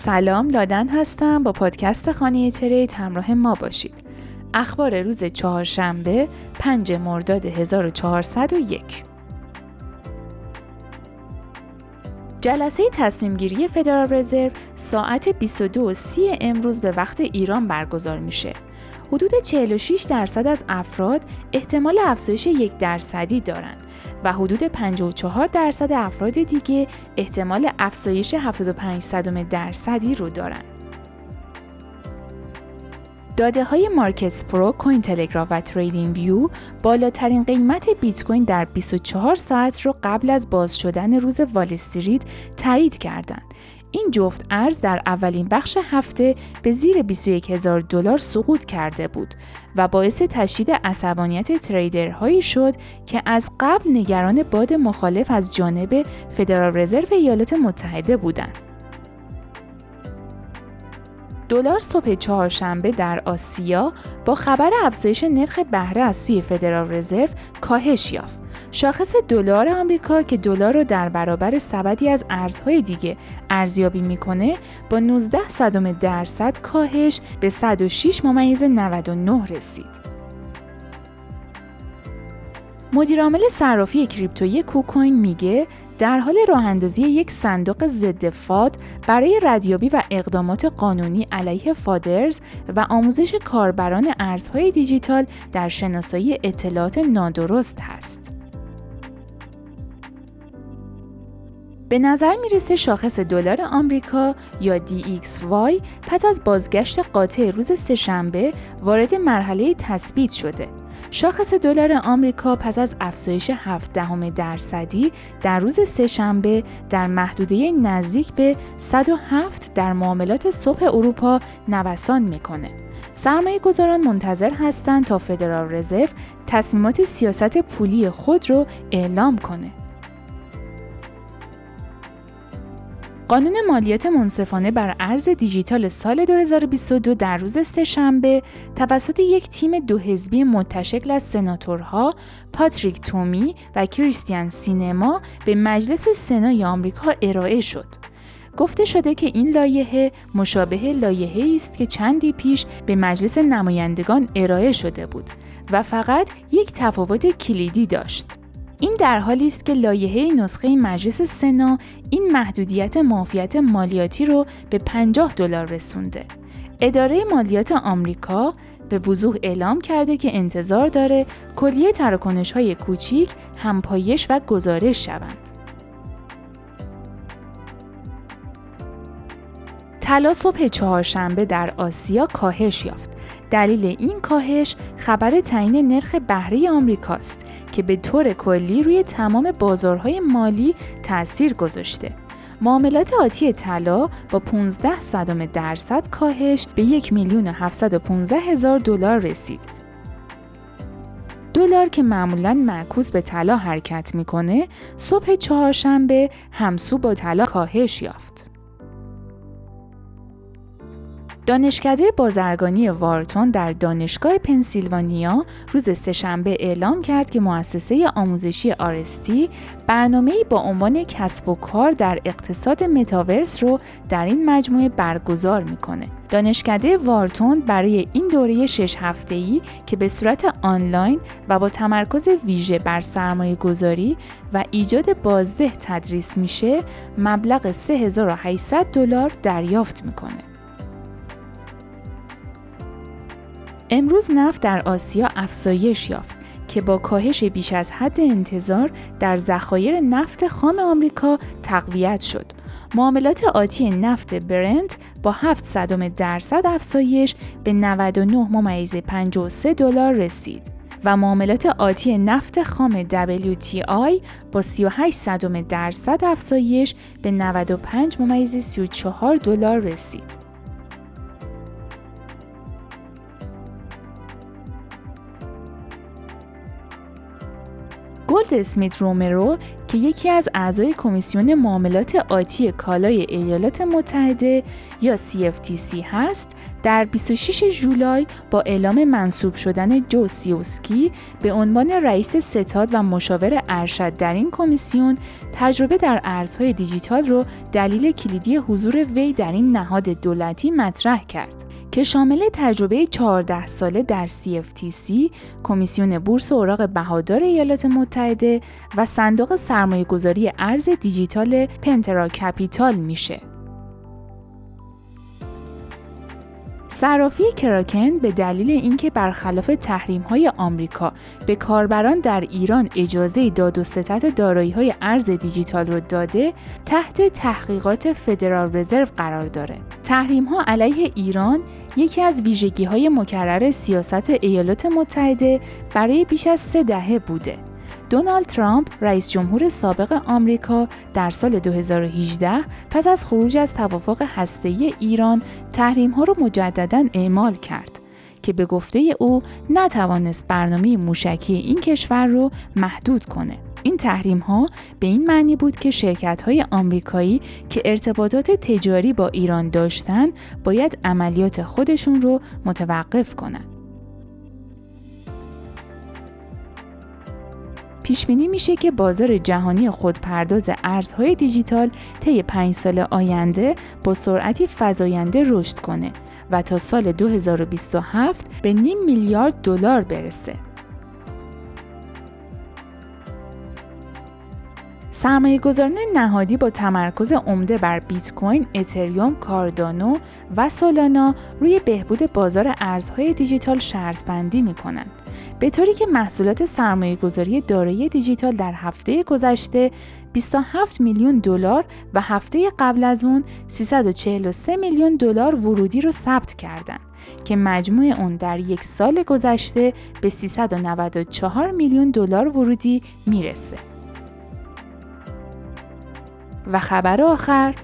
سلام لادن هستم با پادکست خانه ترید همراه ما باشید. اخبار روز چهارشنبه 5 مرداد 1401 جلسه تصمیم گیری فدرال رزرو ساعت 22:30 امروز به وقت ایران برگزار میشه. حدود 46 درصد از افراد احتمال افزایش یک درصدی دارند و حدود 54 درصد افراد دیگه احتمال افزایش 75 صدم درصدی رو دارند. داده های مارکت پرو، کوین تلگراف و تریدینگ ویو بالاترین قیمت بیت کوین در 24 ساعت رو قبل از باز شدن روز وال استریت تایید کردند. این جفت ارز در اولین بخش هفته به زیر 21 هزار دلار سقوط کرده بود و باعث تشدید عصبانیت trader هایی شد که از قبل نگران باد مخالف از جانب فدرال رزرو ایالات متحده بودند. دلار صبح چهارشنبه در آسیا با خبر افزایش نرخ بهره از سوی فدرال رزرو کاهش یافت. شاخص دلار آمریکا که دلار رو در برابر سبدی از ارزهای دیگه ارزیابی می‌کنه با 19 صدم درصد کاهش به 106 ممیز 99 رسید. مدیرعامل صرافی کریپتویی کوکوین میگه در حال راه اندازی یک صندوق ضد فاد برای ردیابی و اقدامات قانونی علیه فادرز و آموزش کاربران ارزهای دیجیتال در شناسایی اطلاعات نادرست هست. به نظر می‌رسه شاخص دلار آمریکا یا DXY پس از بازگشت قاطع روز سهشنبه وارد مرحله تثبیت شده. شاخص دلار آمریکا پس از افزایش 7 دهم درصدی در روز سهشنبه در محدوده نزدیک به 107 در معاملات صبح اروپا نوسان می‌کنه. سرمایه گذاران منتظر هستند تا فدرال رزرو تصمیمات سیاست پولی خود رو اعلام کنه. قانون مالیات منصفانه بر ارز دیجیتال سال 2022 در روز سهشنبه توسط یک تیم دو حزبی متشکل از سناتورها پاتریک تومی و کریستیان سینما به مجلس سنای آمریکا ارائه شد. گفته شده که این لایحه مشابه لایحه‌ای است که چندی پیش به مجلس نمایندگان ارائه شده بود و فقط یک تفاوت کلیدی داشت. این در حالی است که لایحه نسخه مجلس سنا این محدودیت معافیت مالیاتی رو به 50 دلار رسونده. اداره مالیات آمریکا به وضوح اعلام کرده که انتظار داره کلیه تراکنش های کوچیک همپایش و گزارش شوند. طلا صبح چهارشنبه در آسیا کاهش یافت. دلیل این کاهش خبر تعیین نرخ بهره آمریکاست که به طور کلی روی تمام بازارهای مالی تاثیر گذاشته. معاملات آتی طلا با 15 صدم درصد کاهش به 1 میلیون 715 هزار دلار رسید. دلار که معمولا معکوس به طلا حرکت می‌کنه، صبح چهارشنبه همسو با طلا کاهش یافت. دانشکده بازرگانی وارتون در دانشگاه پنسیلوانیا روز سهشنبه اعلام کرد که مؤسسه آموزشی آرستی برنامه‌ای با عنوان کسب و کار در اقتصاد متاورس رو در این مجموعه برگزار می‌کنه. دانشکده وارتون برای این دوره شش هفته‌ای که به صورت آنلاین و با تمرکز ویژه بر سرمایه گذاری و ایجاد بازده تدریس میشه، مبلغ 3800 دلار دریافت می‌کنه. امروز نفت در آسیا افزایش یافت که با کاهش بیش از حد انتظار در ذخایر نفت خام آمریکا تقویت شد. معاملات آتی نفت برنت با 7 صدم درصد افزایش به 99 ممیز 53 دلار رسید و معاملات آتی نفت خام WTI با 38 صدم درصد افزایش به 95 ممیز 34 دلار رسید. گولد اسمیت رومرو که یکی از اعضای کمیسیون معاملات آتی کالای ایالات متحده یا CFTC هست در 26 جولای با اعلام منصوب شدن جو سیوسکی به عنوان رئیس ستاد و مشاور ارشد در این کمیسیون تجربه در ارزهای دیجیتال رو دلیل کلیدی حضور وی در این نهاد دولتی مطرح کرد. که شامل تجربه 14 ساله در CFTC، کمیسیون بورس اوراق بهادار ایالات متحده و صندوق سرمایه گذاری ارز دیجیتال پنترا کپیتال میشه. صرافی کراکن به دلیل اینکه برخلاف تحریم های آمریکا به کاربران در ایران اجازه داد و ستت دارایی های ارز دیجیتال رو داده تحت تحقیقات فدرال رزرو قرار داره. تحریم ها علیه ایران یکی از ویژگی های مکرر سیاست ایالات متحده برای بیش از سه دهه بوده. دونالد ترامپ رئیس جمهور سابق آمریکا در سال 2018 پس از خروج از توافق هسته‌ای ایران تحریم ها را مجددا اعمال کرد که به گفته او نتوانست برنامه موشکی این کشور رو محدود کنه. این تحریم ها به این معنی بود که شرکت های آمریکایی که ارتباطات تجاری با ایران داشتند باید عملیات خودشون رو متوقف کنند. پیش بینی میشه که بازار جهانی خودپرداز ارزهای دیجیتال طی پنج سال آینده با سرعتی فزاینده رشد کنه و تا سال 2027 به نیم میلیارد دلار برسه. سرمایه گذاران نهادی با تمرکز عمده بر بیت کوین، اتریوم، کاردانو و سولانا روی بهبود بازار ارزهای دیجیتال شرط بندی می کنند. به طوری که محصولات سرمایه گذاری دارایی دیجیتال در هفته گذشته 27 میلیون دلار و هفته قبل از اون 343 میلیون دلار ورودی رو ثبت کردند که مجموع اون در یک سال گذشته به 394 میلیون دلار ورودی می‌رسه. و خبر آخر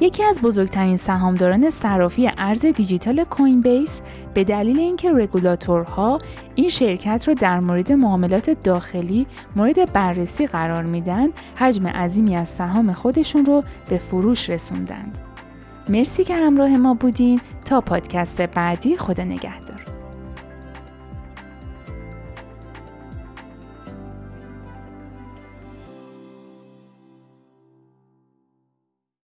یکی از بزرگترین سهامداران صرافی ارز دیجیتال کوین بیس به دلیل اینکه رگولاتورها این شرکت را در مورد معاملات داخلی مورد بررسی قرار میدن حجم عظیمی از سهام خودشون رو به فروش رسوندند. مرسی که همراه ما بودین تا پادکست بعدی خدا نگهدار.